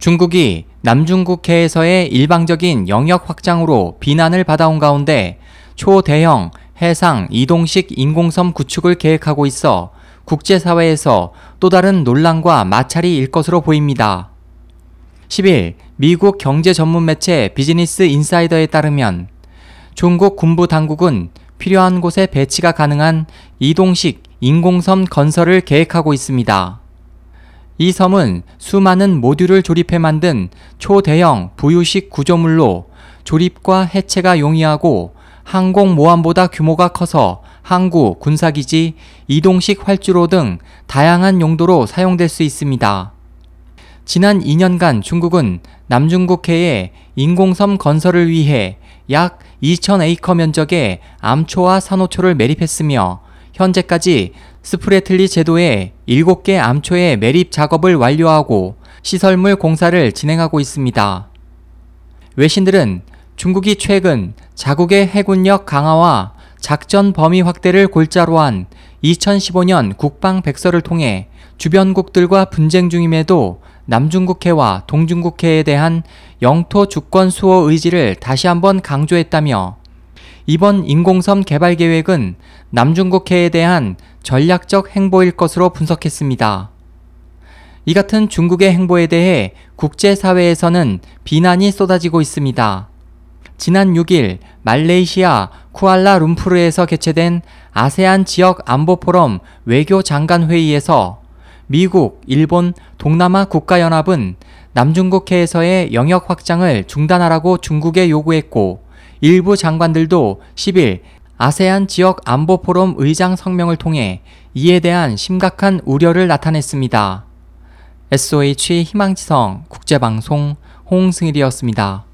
중국이 남중국해에서의 일방적인 영역 확장으로 비난을 받아온 가운데 초대형 해상 이동식 인공섬 구축을 계획하고 있어 국제사회에서 또 다른 논란과 마찰이 일 것으로 보입니다. 10일 미국 경제 전문 매체 비즈니스 인사이더에 따르면 중국 군부 당국은 필요한 곳에 배치가 가능한 이동식 인공섬 건설을 계획하고 있습니다. 이 섬은 수많은 모듈을 조립해 만든 초대형 부유식 구조물로 조립과 해체가 용이하고 항공모함보다 규모가 커서 항구, 군사기지, 이동식 활주로 등 다양한 용도로 사용될 수 있습니다. 지난 2년간 중국은 남중국해에 인공섬 건설을 위해 약 2,000 에이커 면적의 암초와 산호초를 매립했으며 현재까지 스프래틀리 제도의 7개 암초의 매립 작업을 완료하고 시설물 공사를 진행하고 있습니다. 외신들은 중국이 최근 자국의 해군력 강화와 작전 범위 확대를 골자로 한 2015년 국방 백서를 통해 주변국들과 분쟁 중임에도 남중국해와 동중국해에 대한 영토 주권 수호 의지를 다시 한번 강조했다며 이번 인공섬 개발 계획은 남중국해에 대한 전략적 행보일 것으로 분석했습니다. 이 같은 중국의 행보에 대해 국제사회에서는 비난이 쏟아지고 있습니다. 지난 6일 말레이시아 쿠알라룸푸르에서 개최된 아세안 지역 안보 포럼 외교 장관 회의에서 미국, 일본, 동남아 국가연합은 남중국해에서의 영역 확장을 중단하라고 중국에 요구했고 일부 장관들도 10일 아세안 지역 안보 포럼 의장 성명을 통해 이에 대한 심각한 우려를 나타냈습니다. SOH 희망지성 국제방송 홍승일이었습니다.